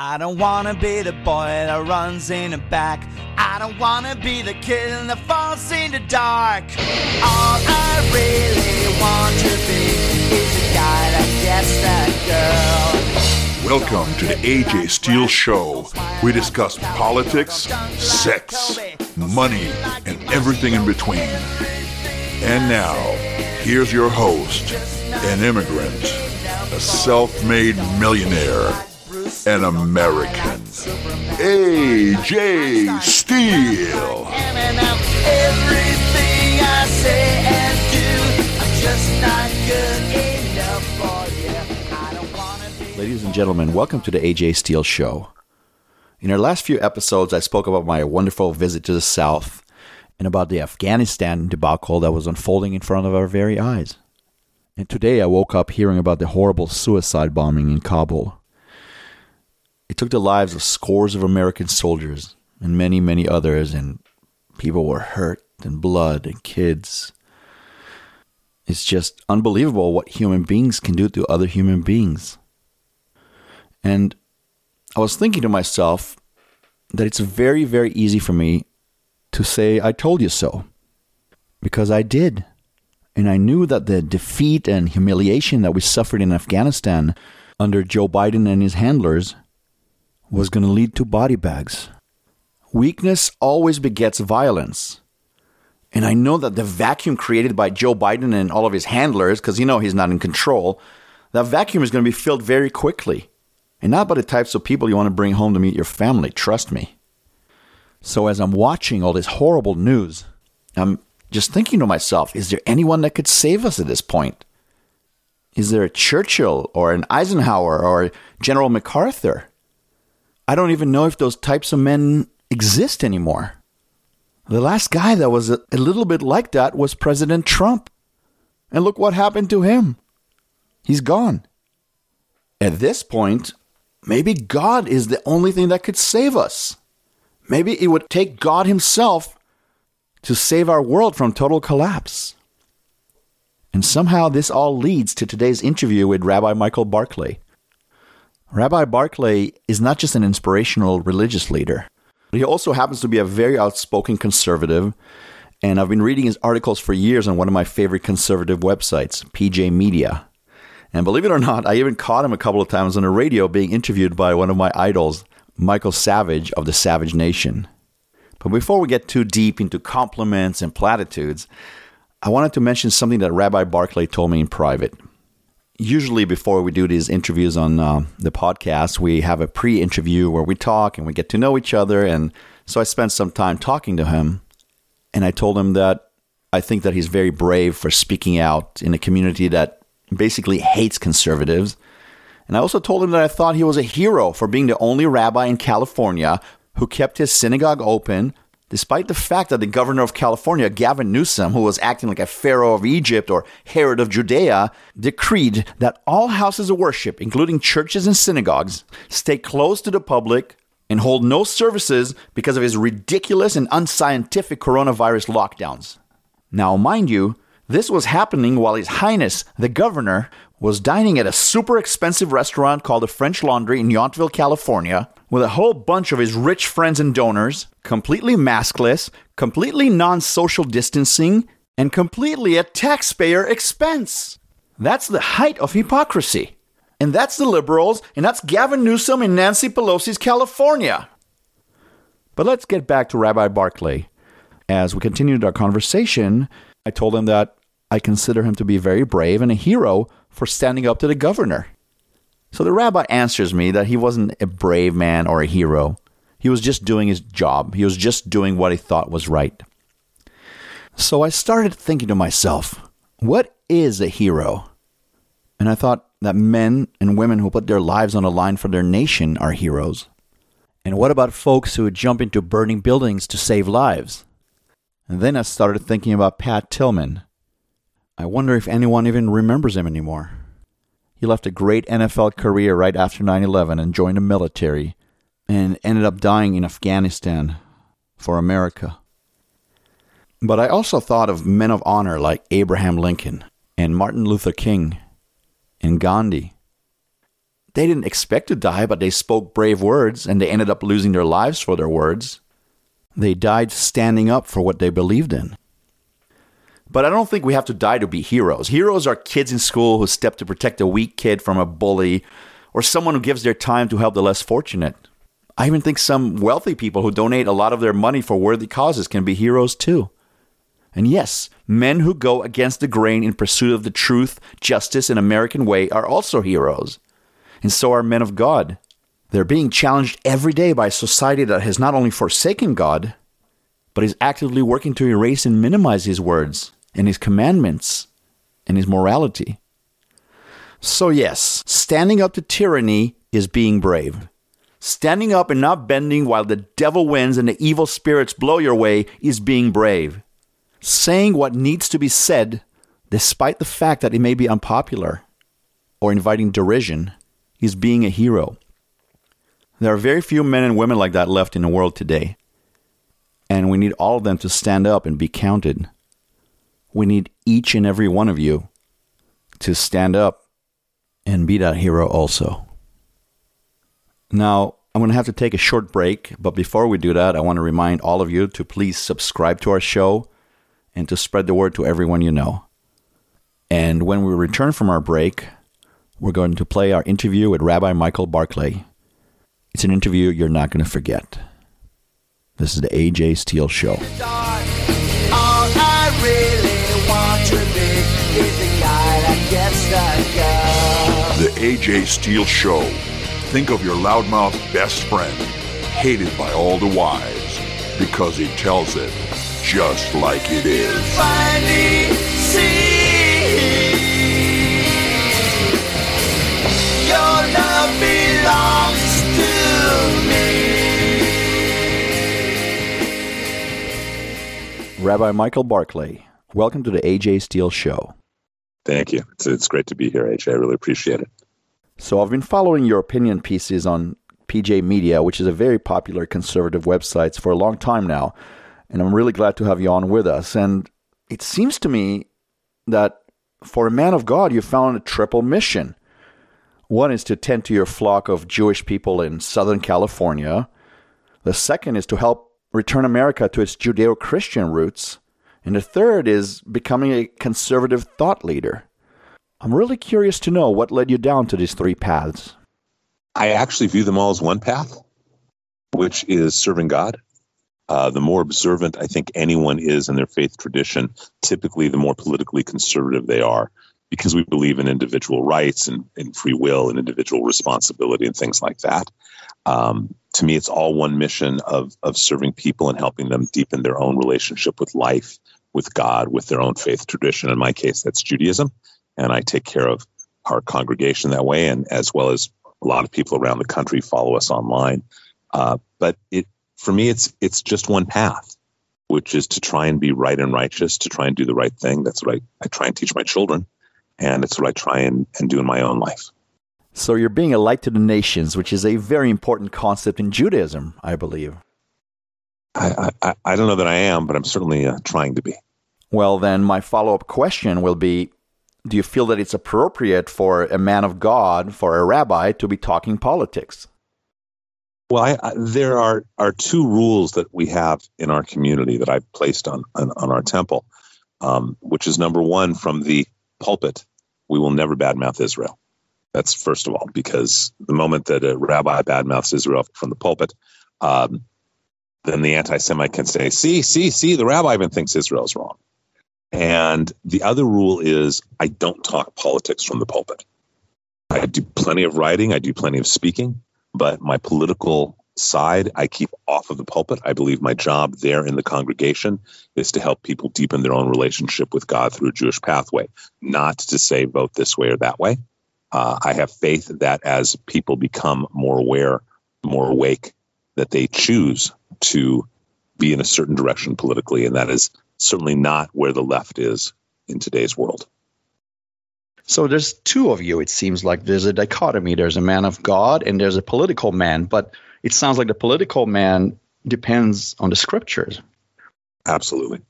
I don't wanna be the boy that runs in the back. I don't wanna be the kid that falls in the dark. All I really want to be is the guy that gets that girl. Welcome to the AJ Steel Show. We discuss politics, sex, money, and everything in between. And now, here's your host, an immigrant, a self made millionaire, an American, AJ Steel. Everything I say and do. I'm just not good enough for you. I don't wanna be. Ladies and gentlemen, welcome to the AJ Steel Show. In our last few episodes, I spoke about my wonderful visit to the South and about the Afghanistan debacle that was unfolding in front of our very eyes. And today I woke up hearing about the horrible suicide bombing in Kabul. It took the lives of scores of American soldiers and many, many others, and people were hurt and blood and kids. It's just unbelievable what human beings can do to other human beings. And I was thinking to myself that it's very, very easy for me to say, I told you so. Because I did. And I knew that the defeat and humiliation that we suffered in Afghanistan under Joe Biden and his handlers was going to lead to body bags. Weakness always begets violence. And I know that the vacuum created by Joe Biden and all of his handlers, because you know he's not in control, that vacuum is going to be filled very quickly. And not by the types of people you want to bring home to meet your family, trust me. So as I'm watching all this horrible news, I'm just thinking to myself, is there anyone that could save us at this point? Is there a Churchill or an Eisenhower or General MacArthur? I don't even know if those types of men exist anymore. The last guy that was a, little bit like that was President Trump. And look what happened to him. He's gone. At this point, maybe God is the only thing that could save us. Maybe it would take God Himself to save our world from total collapse. And somehow this all leads to today's interview with Rabbi Michael Barclay. Rabbi Barclay is not just an inspirational religious leader, he also happens to be a very outspoken conservative. And I've been reading his articles for years on one of my favorite conservative websites, PJ Media. And believe it or not, I even caught him a couple of times on the radio being interviewed by one of my idols, Michael Savage of the Savage Nation. But before we get too deep into compliments and platitudes, I wanted to mention something that Rabbi Barclay told me in private. Usually, before we do these interviews on uh, the podcast, we have a pre interview where we talk and we get to know each other. And so I spent some time talking to him. And I told him that I think that he's very brave for speaking out in a community that basically hates conservatives. And I also told him that I thought he was a hero for being the only rabbi in California who kept his synagogue open, despite the fact that the governor of California, Gavin Newsom, who was acting like a pharaoh of Egypt or Herod of Judea, decreed that all houses of worship, including churches and synagogues, stay closed to the public and hold no services because of his ridiculous and unscientific coronavirus lockdowns. Now, mind you, this was happening while His Highness, the governor, was dining at a super expensive restaurant called the French Laundry in Yountville, California, with a whole bunch of his rich friends and donors, completely maskless, completely non social distancing, and completely at taxpayer expense. That's the height of hypocrisy. And that's the liberals, and that's Gavin Newsom and Nancy Pelosi's California. But let's get back to Rabbi Barclay. As we continued our conversation, I told him that I consider him to be very brave and a hero for standing up to the governor. So the rabbi answers me that he wasn't a brave man or a hero. He was just doing his job. He was just doing what he thought was right. So I started thinking to myself, what is a hero? And I thought that men and women who put their lives on the line for their nation are heroes. And what about folks who jump into burning buildings to save lives? And then I started thinking about Pat Tillman. I wonder if anyone even remembers him anymore. He left a great NFL career right after 9 11 and joined the military and ended up dying in Afghanistan for America. But I also thought of men of honor like Abraham Lincoln and Martin Luther King and Gandhi. They didn't expect to die, but they spoke brave words and they ended up losing their lives for their words. They died standing up for what they believed in. But I don't think we have to die to be heroes. Heroes are kids in school who step to protect a weak kid from a bully or someone who gives their time to help the less fortunate. I even think some wealthy people who donate a lot of their money for worthy causes can be heroes too. And yes, men who go against the grain in pursuit of the truth, justice, and American way are also heroes. And so are men of God. They're being challenged every day by a society that has not only forsaken God, but is actively working to erase and minimize his words and his commandments and his morality. So, yes, standing up to tyranny is being brave. Standing up and not bending while the devil wins and the evil spirits blow your way is being brave. Saying what needs to be said, despite the fact that it may be unpopular or inviting derision, is being a hero. There are very few men and women like that left in the world today. And we need all of them to stand up and be counted. We need each and every one of you to stand up and be that hero also. Now, I'm going to have to take a short break, but before we do that, I want to remind all of you to please subscribe to our show and to spread the word to everyone you know. And when we return from our break, we're going to play our interview with Rabbi Michael Barclay. It's an interview you're not going to forget. This is the AJ Steel Show. AJ Steel Show. Think of your loudmouth best friend, hated by all the wives, because he tells it just like it is. Finally see your love belongs to me. Rabbi Michael Barclay, welcome to the AJ Steel Show. Thank you. It's, it's great to be here, AJ. I really appreciate it. So, I've been following your opinion pieces on PJ Media, which is a very popular conservative website, for a long time now. And I'm really glad to have you on with us. And it seems to me that for a man of God, you found a triple mission. One is to tend to your flock of Jewish people in Southern California. The second is to help return America to its Judeo Christian roots. And the third is becoming a conservative thought leader. I'm really curious to know what led you down to these three paths. I actually view them all as one path, which is serving God. Uh, the more observant I think anyone is in their faith tradition, typically the more politically conservative they are, because we believe in individual rights and, and free will and individual responsibility and things like that. Um, to me, it's all one mission of of serving people and helping them deepen their own relationship with life, with God, with their own faith tradition. In my case, that's Judaism, and I take care of our congregation that way, and as well as a lot of people around the country follow us online. Uh, but it for me, it's it's just one path, which is to try and be right and righteous, to try and do the right thing. That's what I, I try and teach my children, and it's what I try and, and do in my own life. So you're being a light to the nations, which is a very important concept in Judaism, I believe. I, I, I don't know that I am, but I'm certainly uh, trying to be. Well, then my follow up question will be Do you feel that it's appropriate for a man of God, for a rabbi, to be talking politics? Well, I, I, there are, are two rules that we have in our community that I placed on, on, on our temple, um, which is number one from the pulpit, we will never badmouth Israel. That's first of all, because the moment that a rabbi badmouths Israel from the pulpit, um, then the anti Semite can say, see, see, see, the rabbi even thinks Israel's wrong. And the other rule is I don't talk politics from the pulpit. I do plenty of writing, I do plenty of speaking, but my political side I keep off of the pulpit. I believe my job there in the congregation is to help people deepen their own relationship with God through a Jewish pathway, not to say vote this way or that way. Uh, I have faith that as people become more aware, more awake, that they choose to be in a certain direction politically, and that is certainly not where the left is in today's world. So there's two of you. It seems like there's a dichotomy. There's a man of God and there's a political man. But it sounds like the political man depends on the scriptures. Absolutely.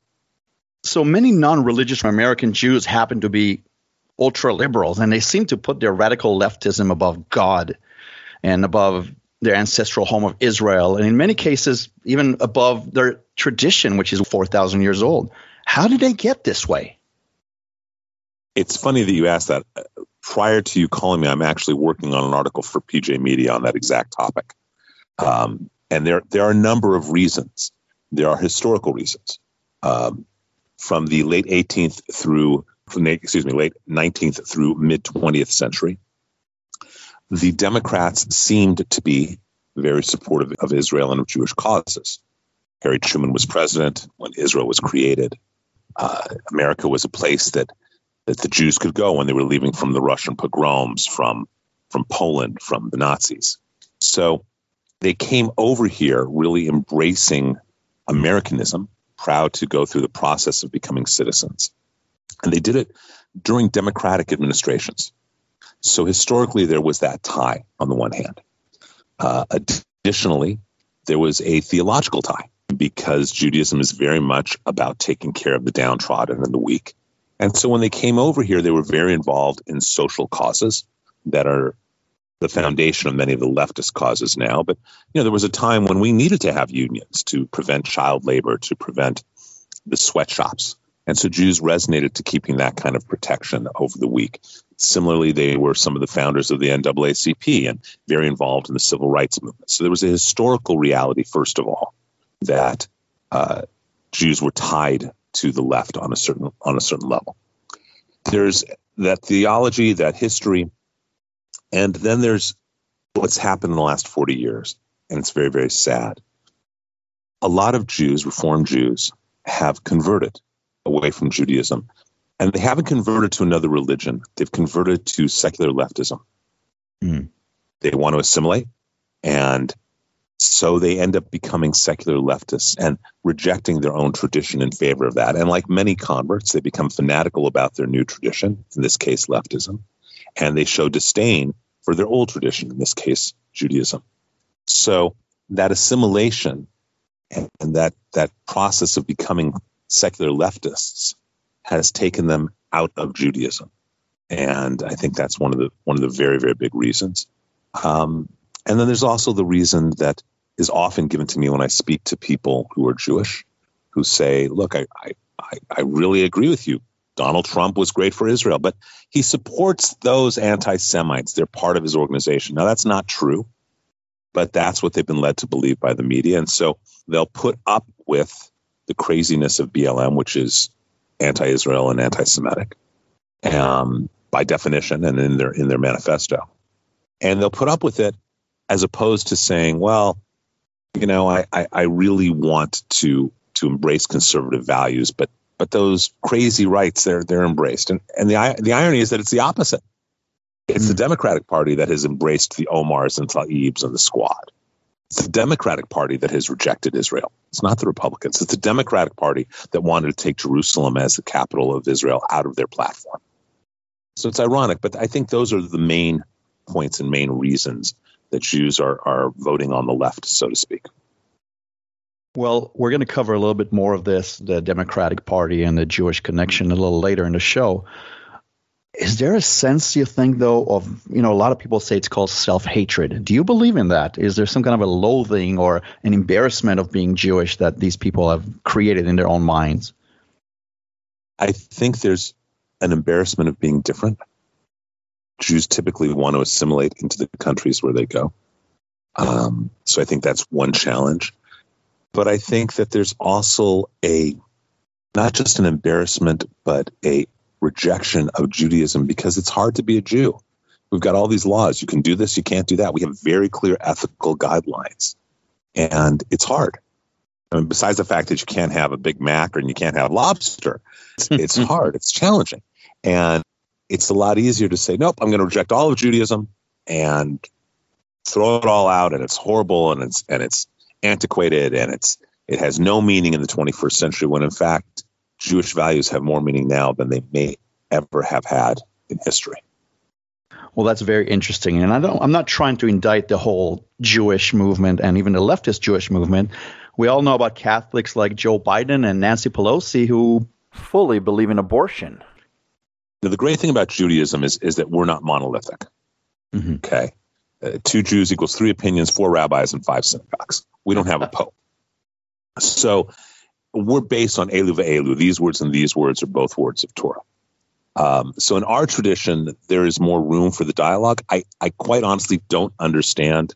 So many non-religious American Jews happen to be ultra liberals, and they seem to put their radical leftism above God and above their ancestral home of Israel, and in many cases, even above their tradition, which is 4,000 years old. How did they get this way? It's funny that you asked that. Prior to you calling me, I'm actually working on an article for PJ Media on that exact topic. Um, and there, there are a number of reasons. There are historical reasons. Um, from the late 18th through, from the, excuse me, late 19th through mid 20th century, the Democrats seemed to be very supportive of Israel and of Jewish causes. Harry Truman was president when Israel was created. Uh, America was a place that that the Jews could go when they were leaving from the Russian pogroms, from from Poland, from the Nazis. So they came over here really embracing Americanism, proud to go through the process of becoming citizens. And they did it during democratic administrations. So historically, there was that tie on the one hand. Uh, additionally, there was a theological tie because Judaism is very much about taking care of the downtrodden and the weak. And so when they came over here, they were very involved in social causes that are the foundation of many of the leftist causes now. But you know, there was a time when we needed to have unions to prevent child labor, to prevent the sweatshops. And so Jews resonated to keeping that kind of protection over the weak. Similarly, they were some of the founders of the NAACP and very involved in the civil rights movement. So there was a historical reality, first of all, that uh, Jews were tied to the left on a certain on a certain level. There's that theology, that history, and then there's what's happened in the last 40 years, and it's very, very sad. A lot of Jews, Reformed Jews, have converted away from Judaism, and they haven't converted to another religion. They've converted to secular leftism. Mm. They want to assimilate, and so they end up becoming secular leftists and rejecting their own tradition in favor of that. And like many converts, they become fanatical about their new tradition, in this case, leftism and they show disdain for their old tradition, in this case, Judaism. So that assimilation and, and that that process of becoming secular leftists has taken them out of Judaism, and I think that's one of the one of the very very big reasons. Um, and then there's also the reason that is often given to me when I speak to people who are Jewish, who say, "Look, I I, I really agree with you. Donald Trump was great for Israel, but he supports those anti Semites. They're part of his organization. Now, that's not true, but that's what they've been led to believe by the media. And so they'll put up with the craziness of BLM, which is anti Israel and anti Semitic um, by definition and in their, in their manifesto. And they'll put up with it as opposed to saying, well, you know, I, I, I really want to to embrace conservative values, but but those crazy rights they're they're embraced and and the the irony is that it's the opposite it's mm. the hmm. democratic party that has embraced the omars and tlaibs and the squad it's the democratic party that has rejected israel. It's not the republicans. It's the democratic party that wanted to take jerusalem as the capital of israel out of their platform. So it's ironic but i think those are the main points and main reasons that jews are are voting on the left so to speak. Well, we're going to cover a little bit more of this, the Democratic Party and the Jewish connection, a little later in the show. Is there a sense you think, though, of, you know, a lot of people say it's called self hatred. Do you believe in that? Is there some kind of a loathing or an embarrassment of being Jewish that these people have created in their own minds? I think there's an embarrassment of being different. Jews typically want to assimilate into the countries where they go. Um, so I think that's one challenge. But I think that there's also a not just an embarrassment, but a rejection of Judaism because it's hard to be a Jew. We've got all these laws. You can do this, you can't do that. We have very clear ethical guidelines. And it's hard. I mean, besides the fact that you can't have a Big Mac or you can't have lobster, it's, it's hard, it's challenging. And it's a lot easier to say, nope, I'm going to reject all of Judaism and throw it all out and it's horrible and it's and it's antiquated and it's it has no meaning in the 21st century when in fact Jewish values have more meaning now than they may ever have had in history. Well, that's very interesting, and I don't. I'm not trying to indict the whole Jewish movement and even the leftist Jewish movement. We all know about Catholics like Joe Biden and Nancy Pelosi who fully believe in abortion. Now, the great thing about Judaism is, is that we're not monolithic. Mm-hmm. Okay. Uh, two Jews equals three opinions, four rabbis, and five synagogues. We don't have a pope. So we're based on Elu Elu. These words and these words are both words of Torah. Um, so in our tradition, there is more room for the dialogue. I, I quite honestly don't understand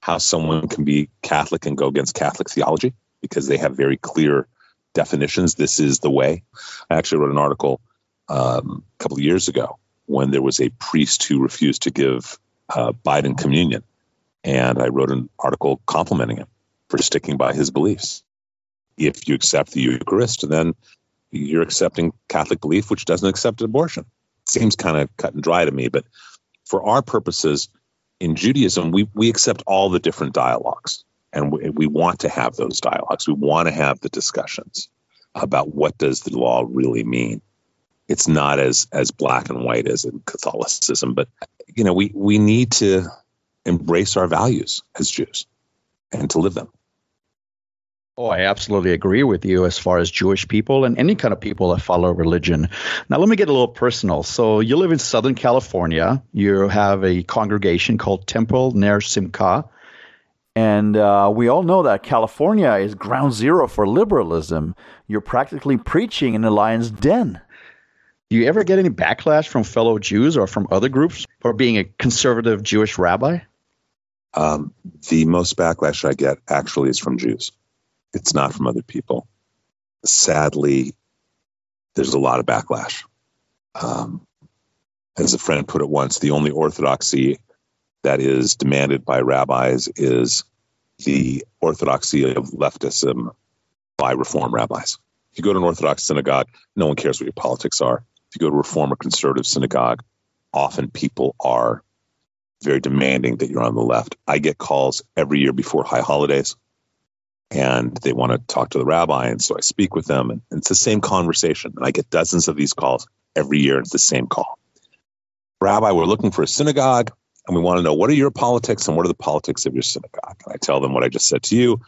how someone can be Catholic and go against Catholic theology because they have very clear definitions. This is the way. I actually wrote an article um, a couple of years ago when there was a priest who refused to give uh, Biden communion. And I wrote an article complimenting him for sticking by his beliefs. If you accept the Eucharist, then you're accepting Catholic belief, which doesn't accept abortion. seems kind of cut and dry to me, but for our purposes in Judaism, we, we accept all the different dialogues and we, we want to have those dialogues. We want to have the discussions about what does the law really mean. It's not as as black and white as in Catholicism, but you know, we we need to embrace our values as Jews and to live them. Oh, I absolutely agree with you as far as Jewish people and any kind of people that follow religion. Now, let me get a little personal. So, you live in Southern California. You have a congregation called Temple Ner Simcha. And uh, we all know that California is ground zero for liberalism. You're practically preaching in the lion's den. Do you ever get any backlash from fellow Jews or from other groups for being a conservative Jewish rabbi? Um, the most backlash I get actually is from Jews. It's not from other people. Sadly, there's a lot of backlash. Um, as a friend put it once, the only orthodoxy that is demanded by rabbis is the orthodoxy of leftism by reform rabbis. If you go to an Orthodox synagogue, no one cares what your politics are. If you go to a reform or conservative synagogue, often people are very demanding that you're on the left. I get calls every year before high holidays and they want to talk to the rabbi. And so I speak with them, and it's the same conversation. And I get dozens of these calls every year. It's the same call. Rabbi, we're looking for a synagogue, and we want to know what are your politics and what are the politics of your synagogue. And I tell them what I just said to you.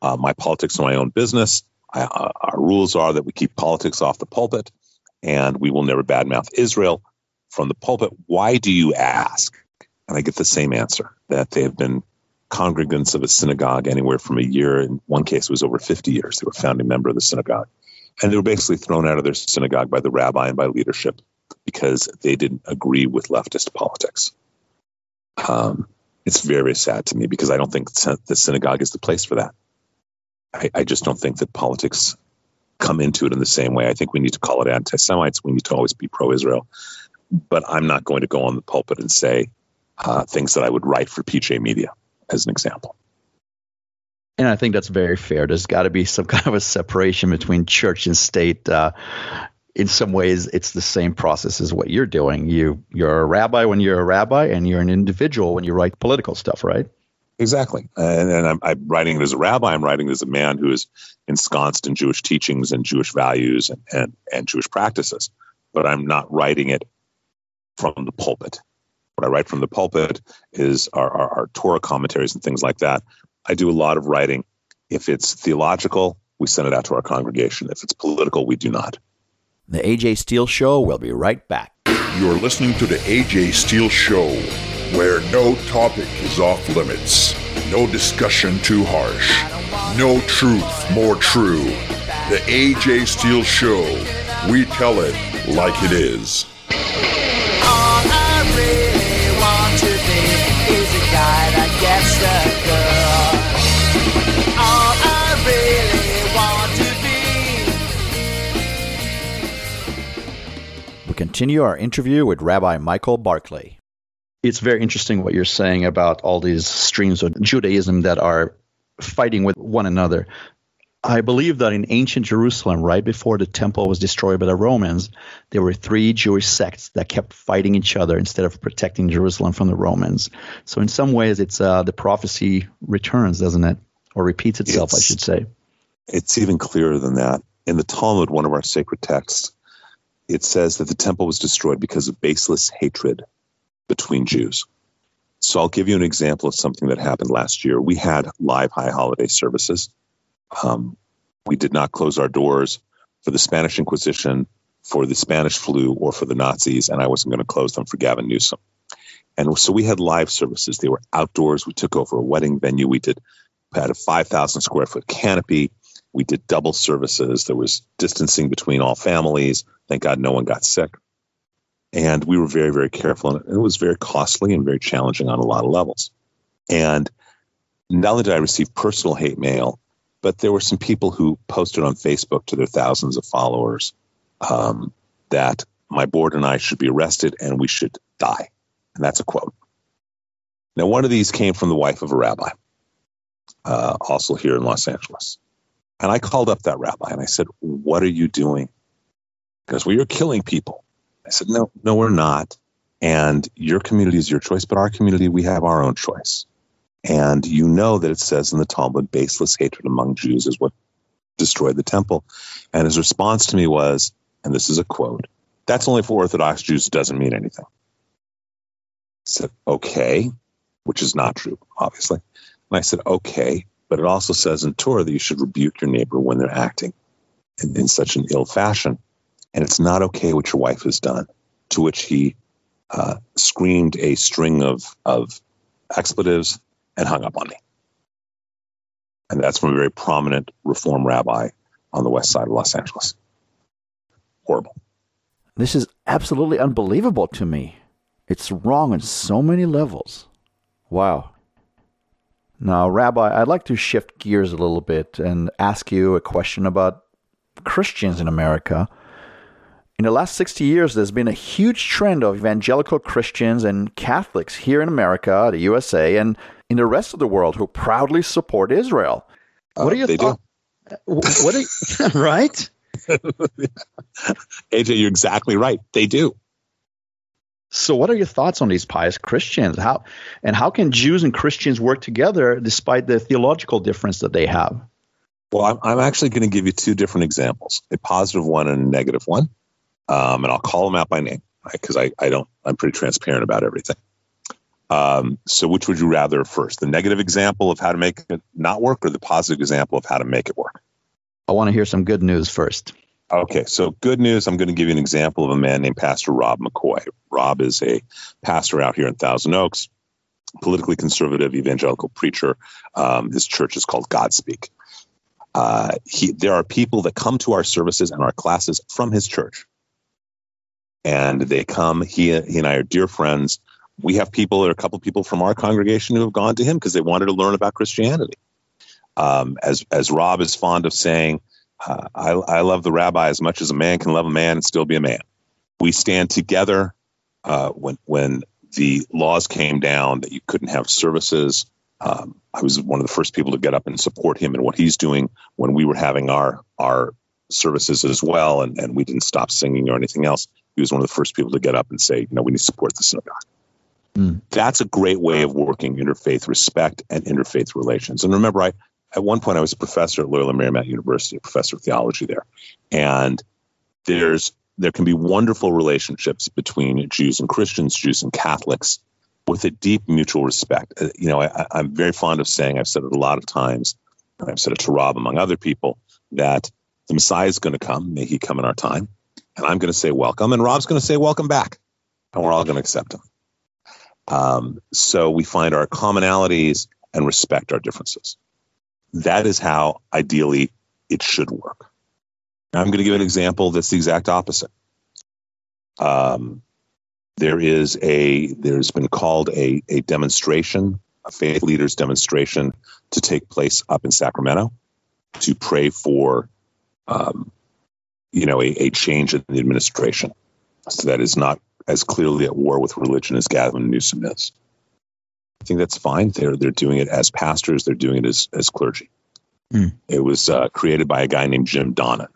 Uh, my politics are my own business. I, uh, our rules are that we keep politics off the pulpit, and we will never badmouth Israel from the pulpit. Why do you ask? And I get the same answer that they have been congregants of a synagogue anywhere from a year. In one case, it was over 50 years. They were founding member of the synagogue. And they were basically thrown out of their synagogue by the rabbi and by leadership because they didn't agree with leftist politics. Um, it's very, sad to me because I don't think the synagogue is the place for that. I, I just don't think that politics come into it in the same way. I think we need to call it anti Semites. We need to always be pro Israel. But I'm not going to go on the pulpit and say uh, things that I would write for PJ Media as an example. And I think that's very fair. There's got to be some kind of a separation between church and state. Uh, in some ways, it's the same process as what you're doing. You you're a rabbi when you're a rabbi, and you're an individual when you write political stuff, right? Exactly. And, and I'm, I'm, writing it as a rabbi. I'm writing it as a man who is ensconced in Jewish teachings and Jewish values and, and, and Jewish practices. But I'm not writing it from the pulpit. What I write from the pulpit is our, our, our Torah commentaries and things like that. I do a lot of writing. If it's theological, we send it out to our congregation. If it's political, we do not. The AJ Steel Show will be right back. You're listening to the AJ Steel Show, where no topic is off limits, no discussion too harsh, no truth more true. The AJ Steel Show, we tell it like it is. We continue our interview with Rabbi Michael Barclay. It's very interesting what you're saying about all these streams of Judaism that are fighting with one another. I believe that in ancient Jerusalem, right before the temple was destroyed by the Romans, there were three Jewish sects that kept fighting each other instead of protecting Jerusalem from the Romans. So, in some ways, it's uh, the prophecy returns, doesn't it, or repeats itself, it's, I should say. It's even clearer than that. In the Talmud, one of our sacred texts, it says that the temple was destroyed because of baseless hatred between Jews. So I'll give you an example of something that happened last year. We had live high holiday services. Um, we did not close our doors for the Spanish Inquisition for the Spanish flu or for the Nazis, and I wasn't going to close them for Gavin Newsom. And so we had live services. They were outdoors. We took over a wedding venue. We did had a 5,000 square foot canopy. We did double services. There was distancing between all families. Thank God no one got sick. And we were very, very careful. And it was very costly and very challenging on a lot of levels. And not only did I receive personal hate mail, but there were some people who posted on Facebook to their thousands of followers um, that my board and I should be arrested and we should die. And that's a quote. Now, one of these came from the wife of a rabbi, uh, also here in Los Angeles. And I called up that rabbi and I said, What are you doing? Because we are killing people. I said, No, no, we're not. And your community is your choice, but our community, we have our own choice. And you know that it says in the Talmud, baseless hatred among Jews is what destroyed the temple. And his response to me was, and this is a quote, that's only for Orthodox Jews, it doesn't mean anything. I said, okay, which is not true, obviously. And I said, okay, but it also says in Torah that you should rebuke your neighbor when they're acting in, in such an ill fashion. And it's not okay what your wife has done. To which he uh, screamed a string of, of expletives and hung up on me. And that's from a very prominent Reform rabbi on the west side of Los Angeles. Horrible. This is absolutely unbelievable to me. It's wrong on so many levels. Wow. Now, Rabbi, I'd like to shift gears a little bit and ask you a question about Christians in America. In the last 60 years, there's been a huge trend of evangelical Christians and Catholics here in America, the USA, and in the rest of the world who proudly support Israel. Uh, what are your thoughts? What are you, right? AJ, you're exactly right. They do. So, what are your thoughts on these pious Christians? How and how can Jews and Christians work together despite the theological difference that they have? Well, I'm, I'm actually going to give you two different examples: a positive one and a negative one, um, and I'll call them out by name because right? I, I don't I'm pretty transparent about everything. Um, so, which would you rather first? The negative example of how to make it not work, or the positive example of how to make it work? I want to hear some good news first. Okay, so good news. I'm going to give you an example of a man named Pastor Rob McCoy. Rob is a pastor out here in Thousand Oaks, politically conservative evangelical preacher. Um, his church is called Godspeak. Uh, he, there are people that come to our services and our classes from his church, and they come. He, he and I are dear friends we have people, or a couple people from our congregation who have gone to him because they wanted to learn about Christianity. Um, as as Rob is fond of saying, uh, I, I love the rabbi as much as a man can love a man and still be a man. We stand together uh, when when the laws came down that you couldn't have services. Um, I was one of the first people to get up and support him and what he's doing when we were having our our services as well, and, and we didn't stop singing or anything else. He was one of the first people to get up and say, you know, we need to support the synagogue. Mm. That's a great way of working interfaith respect and interfaith relations. And remember, I at one point I was a professor at Loyola Marymount University, a professor of theology there, and there's there can be wonderful relationships between Jews and Christians, Jews and Catholics, with a deep mutual respect. Uh, you know, I, I'm very fond of saying, I've said it a lot of times, and I've said it to Rob among other people, that the Messiah is going to come. May he come in our time. And I'm going to say welcome, and Rob's going to say welcome back, and we're all going to accept him. Um, so we find our commonalities and respect our differences. That is how ideally it should work. Now, I'm going to give an example that's the exact opposite. Um, there is a there's been called a, a demonstration, a faith leaders demonstration to take place up in Sacramento to pray for um, you know a, a change in the administration. So that is not as clearly at war with religion as Gavin Newsom is. I think that's fine. They're they're doing it as pastors. They're doing it as as clergy. Mm. It was uh, created by a guy named Jim Domen,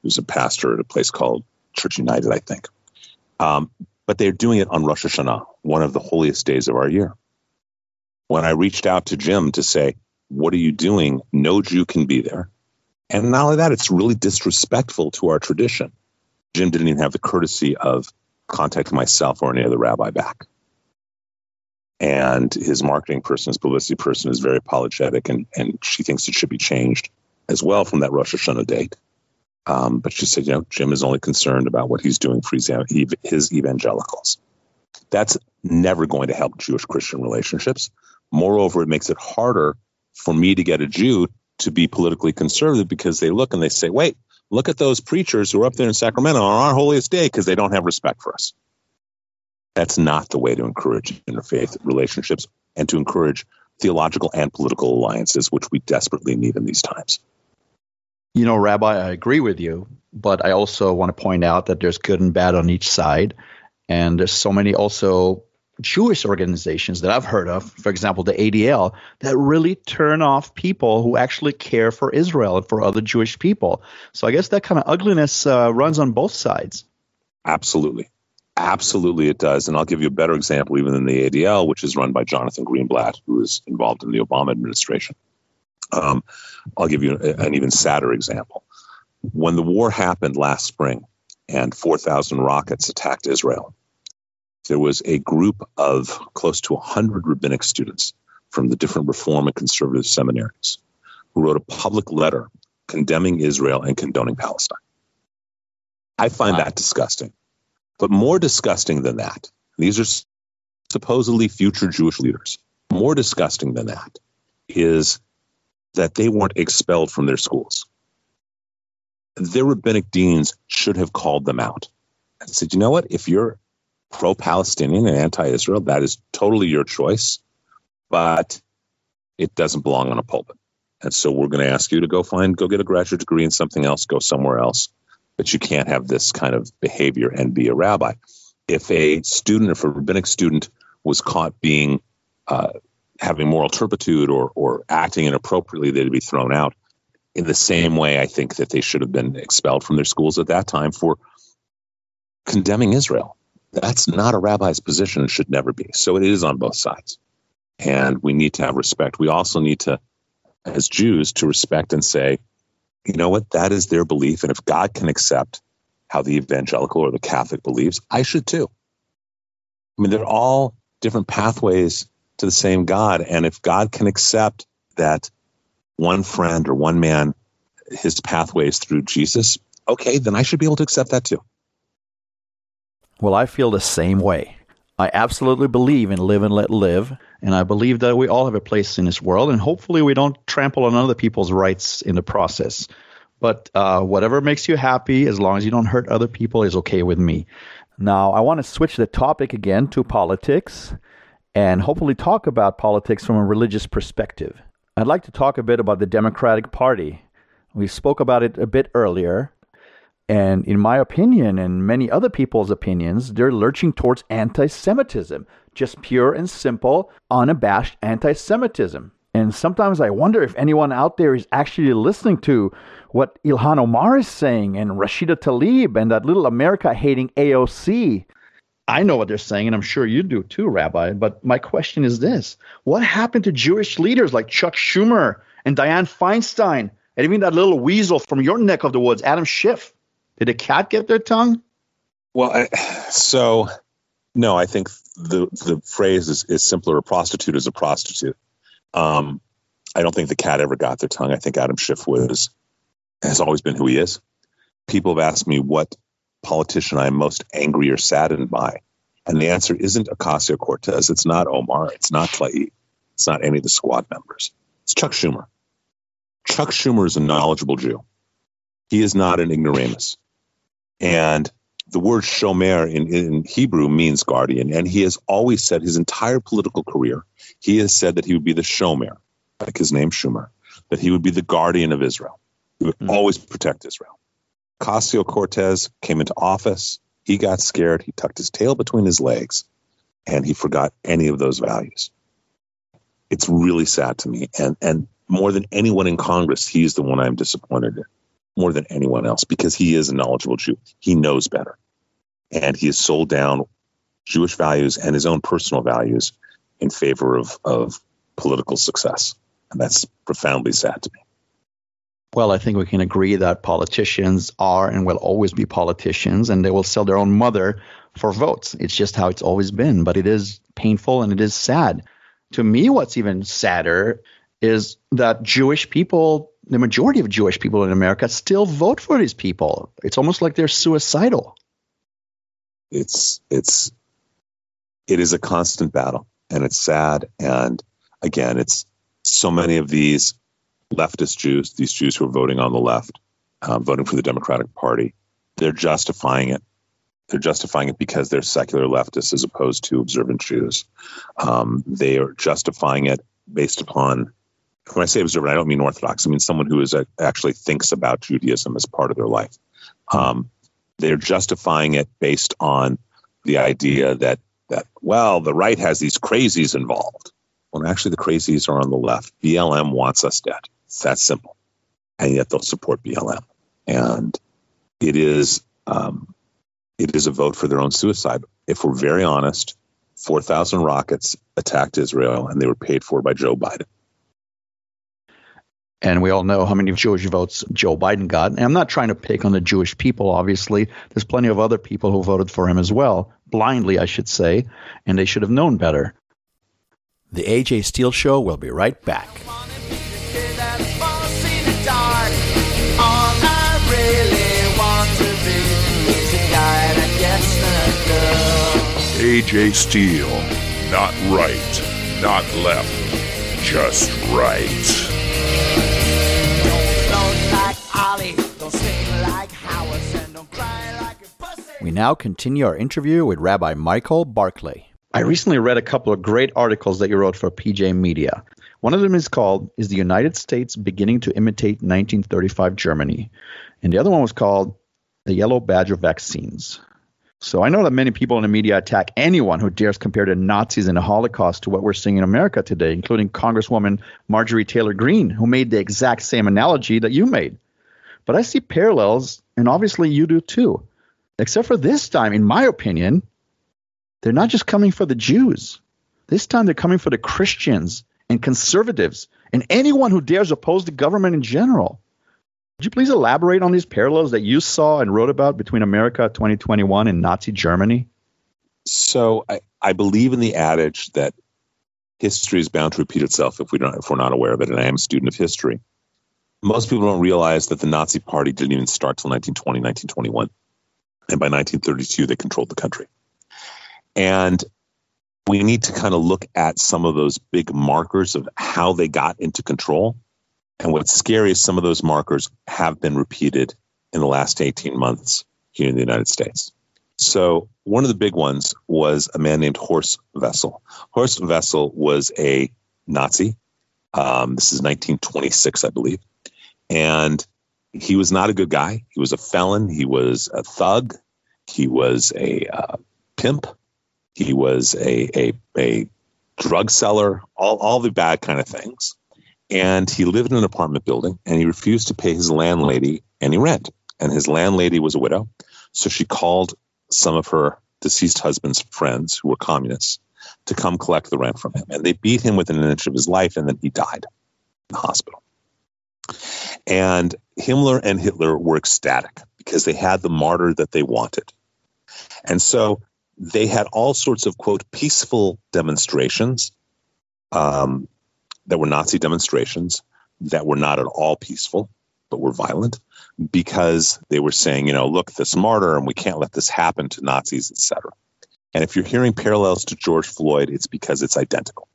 who's a pastor at a place called Church United, I think. Um, but they're doing it on Rosh Hashanah, one of the holiest days of our year. When I reached out to Jim to say, "What are you doing?" No Jew can be there, and not only that, it's really disrespectful to our tradition. Jim didn't even have the courtesy of contacting myself or any other rabbi back. And his marketing person, his publicity person, is very apologetic, and, and she thinks it should be changed as well from that Rosh Hashanah date. Um, but she said, you know, Jim is only concerned about what he's doing for his, his evangelicals. That's never going to help Jewish Christian relationships. Moreover, it makes it harder for me to get a Jew to be politically conservative because they look and they say, wait, look at those preachers who are up there in Sacramento on our holiest day because they don't have respect for us. That's not the way to encourage interfaith relationships and to encourage theological and political alliances, which we desperately need in these times. You know, Rabbi, I agree with you, but I also want to point out that there's good and bad on each side. And there's so many also Jewish organizations that I've heard of, for example, the ADL, that really turn off people who actually care for Israel and for other Jewish people. So I guess that kind of ugliness uh, runs on both sides. Absolutely. Absolutely, it does. And I'll give you a better example, even than the ADL, which is run by Jonathan Greenblatt, who is involved in the Obama administration. Um, I'll give you an even sadder example. When the war happened last spring and 4,000 rockets attacked Israel, there was a group of close to 100 rabbinic students from the different reform and conservative seminaries who wrote a public letter condemning Israel and condoning Palestine. I find wow. that disgusting. But more disgusting than that, these are supposedly future Jewish leaders. More disgusting than that is that they weren't expelled from their schools. Their rabbinic deans should have called them out and said, you know what? If you're pro Palestinian and anti Israel, that is totally your choice, but it doesn't belong on a pulpit. And so we're going to ask you to go find, go get a graduate degree in something else, go somewhere else. But you can't have this kind of behavior and be a rabbi. If a student, if a rabbinic student was caught being, uh, having moral turpitude or, or acting inappropriately, they'd be thrown out. In the same way, I think that they should have been expelled from their schools at that time for condemning Israel. That's not a rabbi's position and should never be. So it is on both sides. And we need to have respect. We also need to, as Jews, to respect and say, you know what, that is their belief. And if God can accept how the evangelical or the Catholic believes, I should too. I mean, they're all different pathways to the same God. And if God can accept that one friend or one man, his pathways through Jesus, okay, then I should be able to accept that too. Well, I feel the same way. I absolutely believe in live and let live, and I believe that we all have a place in this world, and hopefully we don't trample on other people's rights in the process. But uh, whatever makes you happy, as long as you don't hurt other people, is okay with me. Now, I want to switch the topic again to politics and hopefully talk about politics from a religious perspective. I'd like to talk a bit about the Democratic Party. We spoke about it a bit earlier, and in my opinion, and many other people's opinions, they're lurching towards anti Semitism. Just pure and simple, unabashed anti Semitism. And sometimes I wonder if anyone out there is actually listening to what Ilhan Omar is saying and Rashida Tlaib and that little America hating AOC. I know what they're saying, and I'm sure you do too, Rabbi. But my question is this What happened to Jewish leaders like Chuck Schumer and Dianne Feinstein, and even that little weasel from your neck of the woods, Adam Schiff? Did a cat get their tongue? Well, I, so no, I think the the phrase is, is simpler. A prostitute is a prostitute. Um, I don't think the cat ever got their tongue. I think Adam Schiff was has always been who he is. People have asked me what politician I'm most angry or saddened by, and the answer isn't Ocasio Cortez. It's not Omar. It's not Tlaib. It's not any of the squad members. It's Chuck Schumer. Chuck Schumer is a knowledgeable Jew. He is not an ignoramus. And the word shomer in, in Hebrew means guardian. And he has always said his entire political career, he has said that he would be the shomer, like his name Schumer, that he would be the guardian of Israel. He would mm-hmm. always protect Israel. Ocasio Cortez came into office. He got scared. He tucked his tail between his legs and he forgot any of those values. It's really sad to me. And, and more than anyone in Congress, he's the one I'm disappointed in more than anyone else because he is a knowledgeable Jew. He knows better. And he has sold down Jewish values and his own personal values in favor of, of political success. And that's profoundly sad to me. Well, I think we can agree that politicians are and will always be politicians, and they will sell their own mother for votes. It's just how it's always been. But it is painful and it is sad. To me, what's even sadder is that Jewish people the majority of Jewish people in America still vote for these people. It's almost like they're suicidal. It's it's it is a constant battle, and it's sad. And again, it's so many of these leftist Jews, these Jews who are voting on the left, um, voting for the Democratic Party, they're justifying it. They're justifying it because they're secular leftists as opposed to observant Jews. Um, they are justifying it based upon when I say observant, I don't mean Orthodox. I mean someone who is a, actually thinks about Judaism as part of their life. Um, they're justifying it based on the idea that that well, the right has these crazies involved. When actually the crazies are on the left. BLM wants us dead. It's that simple, and yet they'll support BLM, and it is um, it is a vote for their own suicide. If we're very honest, four thousand rockets attacked Israel, and they were paid for by Joe Biden. And we all know how many Jewish votes Joe Biden got. And I'm not trying to pick on the Jewish people, obviously. There's plenty of other people who voted for him as well, blindly, I should say, and they should have known better. The AJ Steel Show will be right back. AJ Steel. Not right, not left, just right. We now continue our interview with Rabbi Michael Barclay. I recently read a couple of great articles that you wrote for PJ Media. One of them is called Is the United States Beginning to Imitate 1935 Germany? And the other one was called The Yellow Badge of Vaccines. So I know that many people in the media attack anyone who dares compare the Nazis and the Holocaust to what we're seeing in America today, including Congresswoman Marjorie Taylor Greene, who made the exact same analogy that you made. But I see parallels, and obviously you do too. Except for this time, in my opinion, they're not just coming for the Jews. This time they're coming for the Christians and conservatives and anyone who dares oppose the government in general. Would you please elaborate on these parallels that you saw and wrote about between America 2021 and Nazi Germany? So I, I believe in the adage that history is bound to repeat itself if we don't if we're not aware of it. And I am a student of history. Most people don't realize that the Nazi Party didn't even start till 1920, 1921. And by 1932, they controlled the country. And we need to kind of look at some of those big markers of how they got into control. And what's scary is some of those markers have been repeated in the last 18 months here in the United States. So, one of the big ones was a man named Horst Wessel. Horst Wessel was a Nazi. Um, this is 1926, I believe. And he was not a good guy. He was a felon. He was a thug. He was a uh, pimp. He was a, a, a drug seller, all, all the bad kind of things. And he lived in an apartment building and he refused to pay his landlady any rent. And his landlady was a widow. So she called some of her deceased husband's friends who were communists to come collect the rent from him. And they beat him within an inch of his life and then he died in the hospital. And Himmler and Hitler were ecstatic because they had the martyr that they wanted. And so they had all sorts of, quote, peaceful demonstrations um, that were Nazi demonstrations that were not at all peaceful, but were violent because they were saying, you know, look, this martyr and we can't let this happen to Nazis, etc. And if you're hearing parallels to George Floyd, it's because it's identical.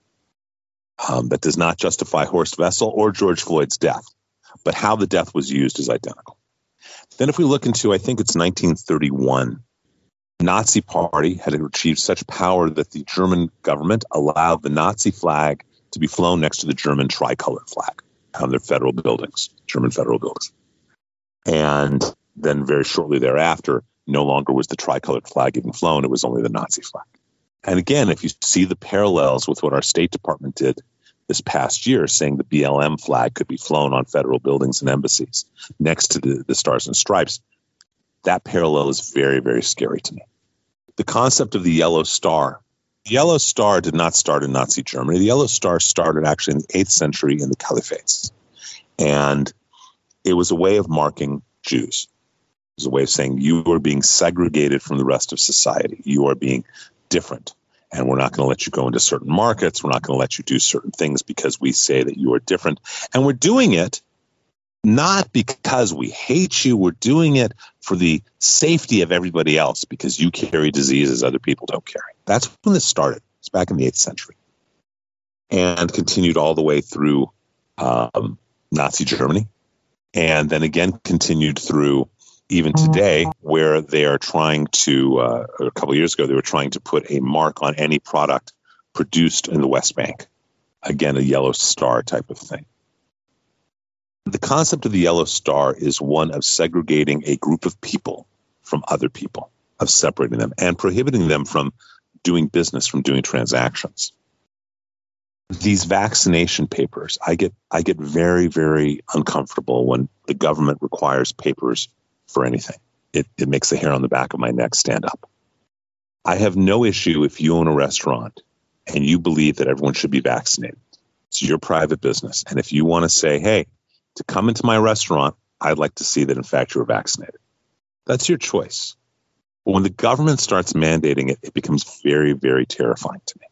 Um, that does not justify Horst Wessel or George Floyd's death but how the death was used is identical. Then, if we look into, I think it's 1931, Nazi Party had achieved such power that the German government allowed the Nazi flag to be flown next to the German tricolor flag on their federal buildings, German federal buildings. And then, very shortly thereafter, no longer was the tricolored flag even flown; it was only the Nazi flag. And again, if you see the parallels with what our State Department did this past year saying the BLM flag could be flown on federal buildings and embassies next to the, the Stars and Stripes. That parallel is very, very scary to me. The concept of the yellow star. The yellow star did not start in Nazi Germany. The yellow star started actually in the 8th century in the caliphates. And it was a way of marking Jews. It was a way of saying you are being segregated from the rest of society. You are being different and we're not going to let you go into certain markets. We're not going to let you do certain things because we say that you are different. And we're doing it not because we hate you. We're doing it for the safety of everybody else because you carry diseases other people don't carry. That's when this started. It's back in the 8th century and continued all the way through um, Nazi Germany. And then again continued through even today, where they are trying to, uh, a couple years ago, they were trying to put a mark on any product produced in the West Bank. Again, a yellow star type of thing. The concept of the yellow star is one of segregating a group of people from other people, of separating them and prohibiting them from doing business, from doing transactions. These vaccination papers, I get I get very, very uncomfortable when the government requires papers for anything. It, it makes the hair on the back of my neck stand up. I have no issue if you own a restaurant and you believe that everyone should be vaccinated. It's your private business. And if you want to say, hey, to come into my restaurant, I'd like to see that in fact you're vaccinated. That's your choice. But when the government starts mandating it, it becomes very, very terrifying to me.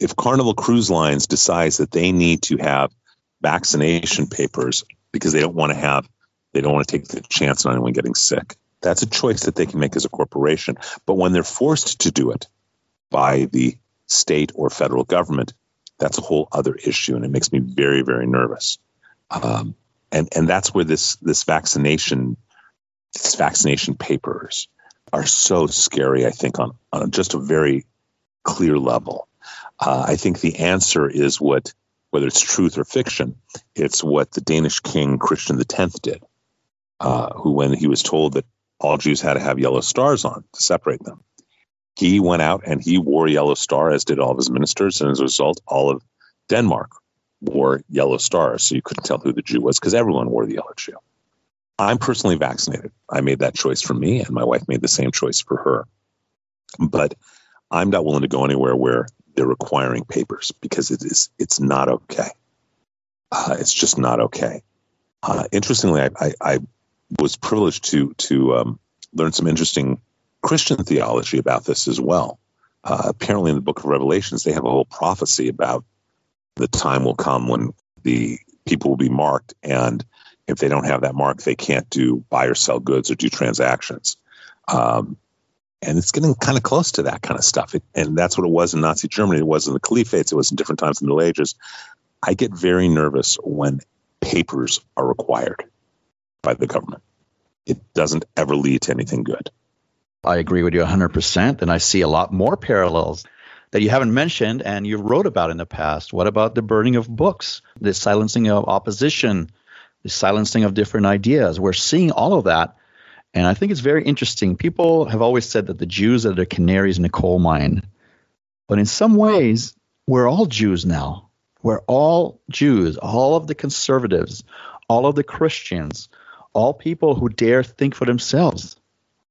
If Carnival Cruise Lines decides that they need to have vaccination papers because they don't want to have, they don't want to take the chance on anyone getting sick, that's a choice that they can make as a corporation. But when they're forced to do it by the state or federal government, that's a whole other issue, and it makes me very, very nervous. Um, and and that's where this this vaccination this vaccination papers are so scary. I think on on just a very clear level. Uh, I think the answer is what whether it's truth or fiction, it's what the Danish king Christian X did, uh, who when he was told that all Jews had to have yellow stars on to separate them, he went out and he wore a yellow star, as did all of his ministers, and as a result, all of Denmark wore yellow stars, so you couldn't tell who the Jew was because everyone wore the yellow Jew. I'm personally vaccinated. I made that choice for me, and my wife made the same choice for her. But I'm not willing to go anywhere where they're requiring papers because it is it's not okay. Uh, it's just not okay. Uh, interestingly, I, I, I, was privileged to to um, learn some interesting Christian theology about this as well. Uh, apparently, in the Book of Revelations, they have a whole prophecy about the time will come when the people will be marked and if they don't have that mark they can't do buy or sell goods or do transactions. Um, and it's getting kind of close to that kind of stuff. It, and that's what it was in nazi germany. It was in the caliphates it was in different times in the middle ages. I get very nervous when papers are required by the government it doesn't ever lead to anything good I agree with you 100%. And I see a lot more parallels that you haven't mentioned and you wrote about in the past. What about the burning of books, the silencing of opposition, the silencing of different ideas? We're seeing all of that. And I think it's very interesting. People have always said that the Jews are the canaries in the coal mine. But in some ways, we're all Jews now. We're all Jews, all of the conservatives, all of the Christians, all people who dare think for themselves.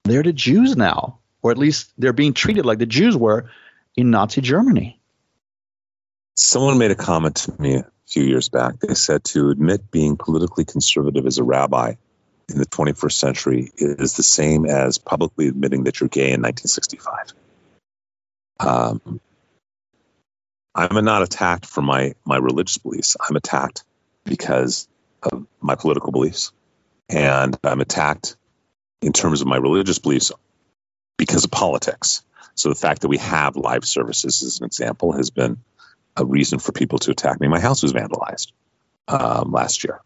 They're the Jews now, or at least they're being treated like the Jews were in Nazi Germany. Someone made a comment to me a few years back. They said to admit being politically conservative as a rabbi in the 21st century is the same as publicly admitting that you're gay in 1965. Um, I'm not attacked for my, my religious beliefs. I'm attacked because of my political beliefs. And I'm attacked in terms of my religious beliefs because of politics. So the fact that we have live services, as an example, has been a reason for people to attack me. My house was vandalized um, last year.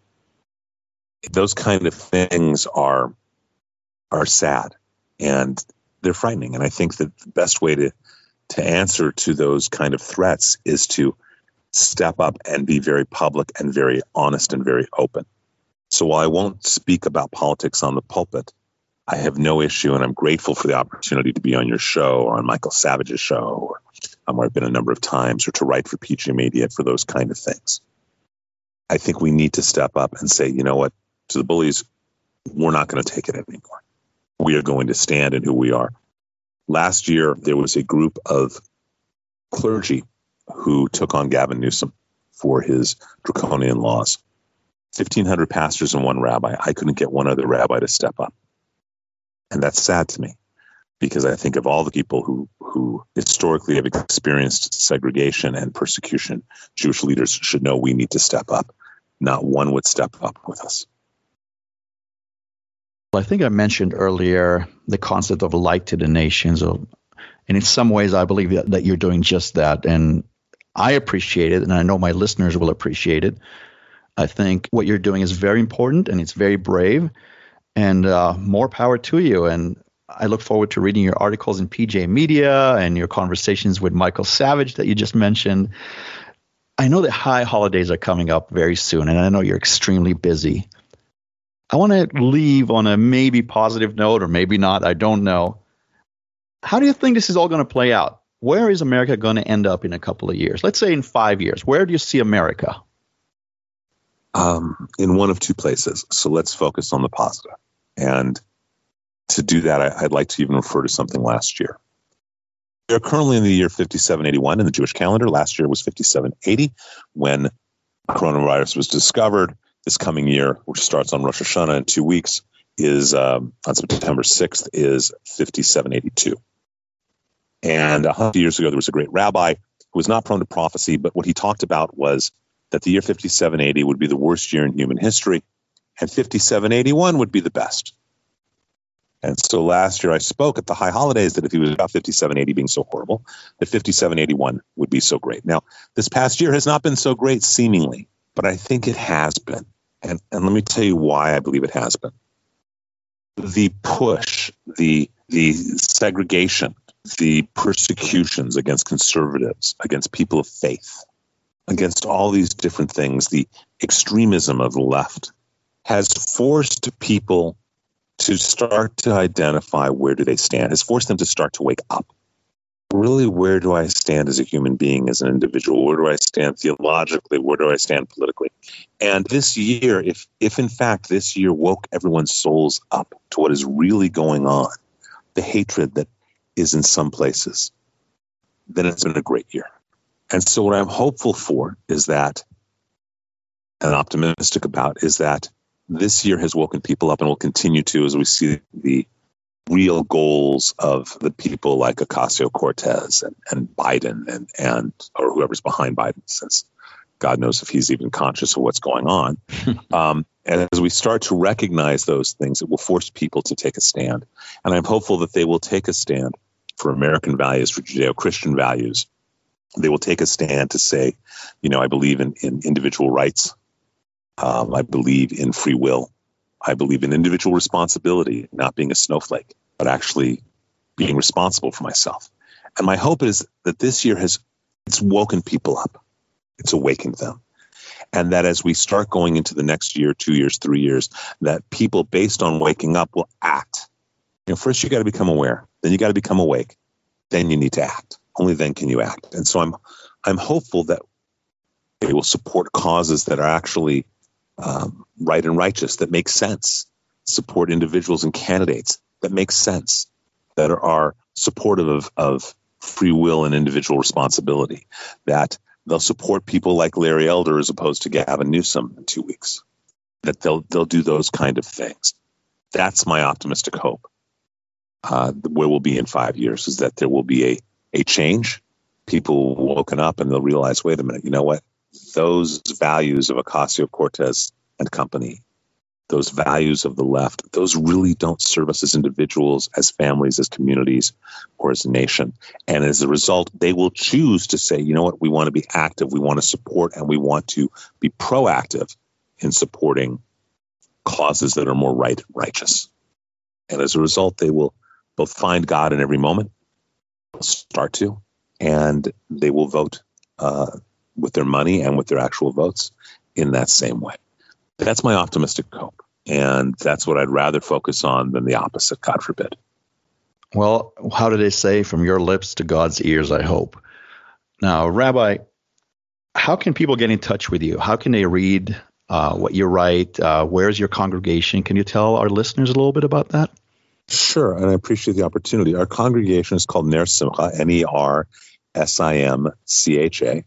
Those kind of things are are sad and they're frightening. And I think that the best way to to answer to those kind of threats is to step up and be very public and very honest and very open. So while I won't speak about politics on the pulpit, I have no issue, and I'm grateful for the opportunity to be on your show or on Michael Savage's show, or um, where I've been a number of times, or to write for PJ Media for those kind of things. I think we need to step up and say, you know what, to the bullies, we're not going to take it anymore. We are going to stand in who we are. Last year, there was a group of clergy who took on Gavin Newsom for his draconian laws. 1,500 pastors and one rabbi. I couldn't get one other rabbi to step up. And that's sad to me because I think of all the people who, who historically have experienced segregation and persecution, Jewish leaders should know we need to step up not one would step up with us. Well, I think I mentioned earlier the concept of light to the nations. And in some ways, I believe that, that you're doing just that. And I appreciate it, and I know my listeners will appreciate it. I think what you're doing is very important and it's very brave, and uh, more power to you. And I look forward to reading your articles in PJ Media and your conversations with Michael Savage that you just mentioned. I know that high holidays are coming up very soon, and I know you're extremely busy. I want to leave on a maybe positive note or maybe not. I don't know. How do you think this is all going to play out? Where is America going to end up in a couple of years? Let's say in five years. Where do you see America? Um, in one of two places. So let's focus on the positive. And to do that, I, would like to even refer to something last year. We are currently in the year 5781 in the Jewish calendar. Last year was 5780 when coronavirus was discovered this coming year, which starts on Rosh Hashanah in two weeks, is um, on September 6th, is 5782. And a hundred years ago, there was a great rabbi who was not prone to prophecy, but what he talked about was that the year 5780 would be the worst year in human history, and 5781 would be the best. And so last year I spoke at the high holidays that if he was about 5780 being so horrible, that 5781 would be so great. Now, this past year has not been so great seemingly, but I think it has been. And, and let me tell you why I believe it has been. The push, the, the segregation, the persecutions against conservatives, against people of faith, against all these different things, the extremism of the left has forced people to start to identify where do they stand, has forced them to start to wake up really where do I stand as a human being, as an individual? Where do I stand theologically? Where do I stand politically? And this year, if if in fact this year woke everyone's souls up to what is really going on, the hatred that is in some places, then it's been a great year. And so what I'm hopeful for is that and optimistic about is that this year has woken people up and will continue to as we see the real goals of the people like Ocasio Cortez and, and Biden and, and or whoever's behind Biden, since God knows if he's even conscious of what's going on. um, and as we start to recognize those things, it will force people to take a stand. And I'm hopeful that they will take a stand for American values, for Judeo Christian values. They will take a stand to say, you know, I believe in, in individual rights. Um, I believe in free will. I believe in individual responsibility, not being a snowflake, but actually being responsible for myself. And my hope is that this year has it's woken people up. It's awakened them. And that as we start going into the next year, two years, three years, that people based on waking up will act. You know, first you got to become aware, then you got to become awake, then you need to act. Only then can you act. And so I'm I'm hopeful that they will support causes that are actually um, right and righteous, that make sense, support individuals and candidates that make sense, that are supportive of, of free will and individual responsibility, that they'll support people like Larry Elder as opposed to Gavin Newsom in two weeks, that they'll, they'll do those kind of things. That's my optimistic hope. Uh, where we'll be in five years is that there will be a, a change. People woken up and they'll realize, wait a minute, you know what? those values of Ocasio Cortez and company, those values of the left, those really don't serve us as individuals, as families, as communities, or as a nation. And as a result, they will choose to say, you know what, we want to be active, we want to support, and we want to be proactive in supporting causes that are more right righteous. And as a result, they will both find God in every moment, start to, and they will vote uh, with their money and with their actual votes in that same way. That's my optimistic hope. And that's what I'd rather focus on than the opposite, God forbid. Well, how do they say from your lips to God's ears, I hope? Now, Rabbi, how can people get in touch with you? How can they read uh, what you write? Uh, where's your congregation? Can you tell our listeners a little bit about that? Sure, and I appreciate the opportunity. Our congregation is called Ner Simcha, N E R S I M C H A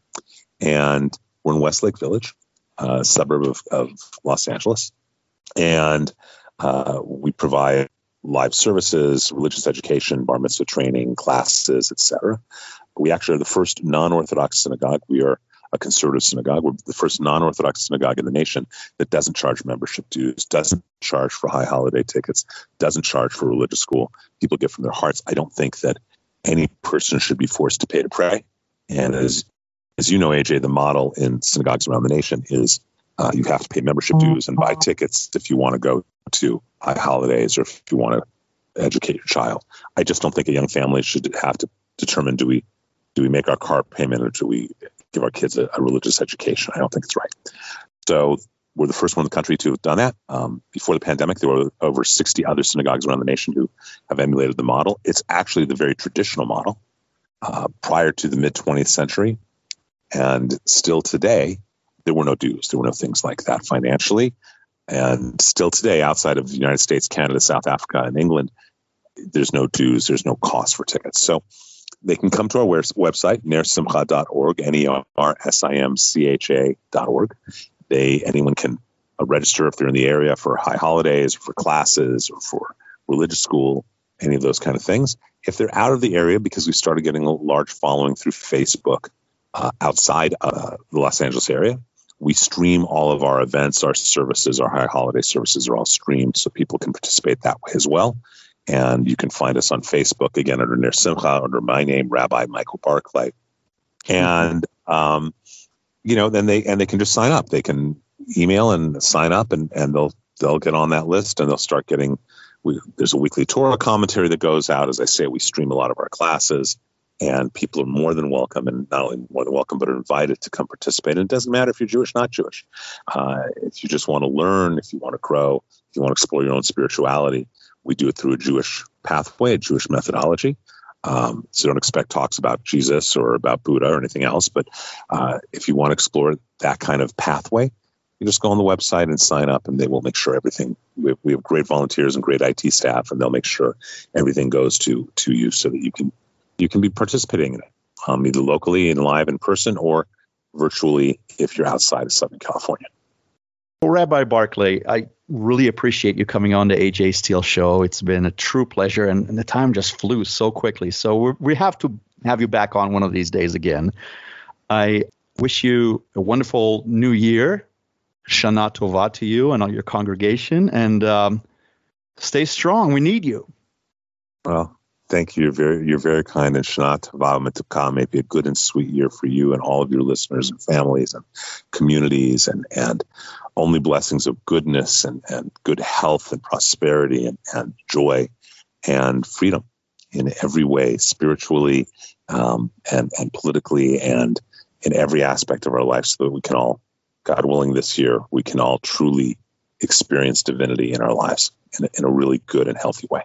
and we're in Westlake Village, a suburb of, of Los Angeles, and uh, we provide live services, religious education, bar mitzvah training, classes, etc. We actually are the first non-Orthodox synagogue. We are a conservative synagogue. We're the first non-Orthodox synagogue in the nation that doesn't charge membership dues, doesn't charge for high holiday tickets, doesn't charge for religious school. People give from their hearts. I don't think that any person should be forced to pay to pray. And as as you know, AJ, the model in synagogues around the nation is uh, you have to pay membership dues and buy tickets if you want to go to high holidays or if you want to educate your child. I just don't think a young family should have to determine do we do we make our car payment or do we give our kids a, a religious education? I don't think it's right. So we're the first one in the country to have done that. Um, before the pandemic, there were over 60 other synagogues around the nation who have emulated the model. It's actually the very traditional model. Uh, prior to the mid 20th century, and still today, there were no dues. There were no things like that financially. And still today, outside of the United States, Canada, South Africa, and England, there's no dues, there's no cost for tickets. So they can come to our website, nersimcha.org, N E R S I M C H A.org. They, anyone can uh, register if they're in the area for high holidays, or for classes, or for religious school, any of those kind of things. If they're out of the area, because we started getting a large following through Facebook uh, outside uh, the Los Angeles area, we stream all of our events, our services, our high holiday services are all streamed so people can participate that way as well. And you can find us on Facebook again under Ner Simcha under my name, Rabbi Michael Barclay. And um, you know, then they and they can just sign up. They can email and sign up, and and they'll they'll get on that list, and they'll start getting. We, there's a weekly Torah commentary that goes out. As I say, we stream a lot of our classes and people are more than welcome and not only more than welcome but are invited to come participate and it doesn't matter if you're jewish not jewish uh, if you just want to learn if you want to grow if you want to explore your own spirituality we do it through a jewish pathway a jewish methodology um, so don't expect talks about jesus or about buddha or anything else but uh, if you want to explore that kind of pathway you just go on the website and sign up and they will make sure everything we have, we have great volunteers and great it staff and they'll make sure everything goes to to you so that you can you can be participating in it, um, either locally and live in person or virtually if you're outside of Southern California. Well, Rabbi Barclay, I really appreciate you coming on the AJ Steel show. It's been a true pleasure, and, and the time just flew so quickly. So we have to have you back on one of these days again. I wish you a wonderful new year. Shana Tova to you and all your congregation, and um, stay strong. We need you. Well, Thank you. You're very, you're very kind. And Shanat Vavametukah may be a good and sweet year for you and all of your listeners and families and communities and, and only blessings of goodness and, and good health and prosperity and, and joy and freedom in every way, spiritually um, and, and politically and in every aspect of our life so that we can all, God willing, this year, we can all truly experience divinity in our lives in a, in a really good and healthy way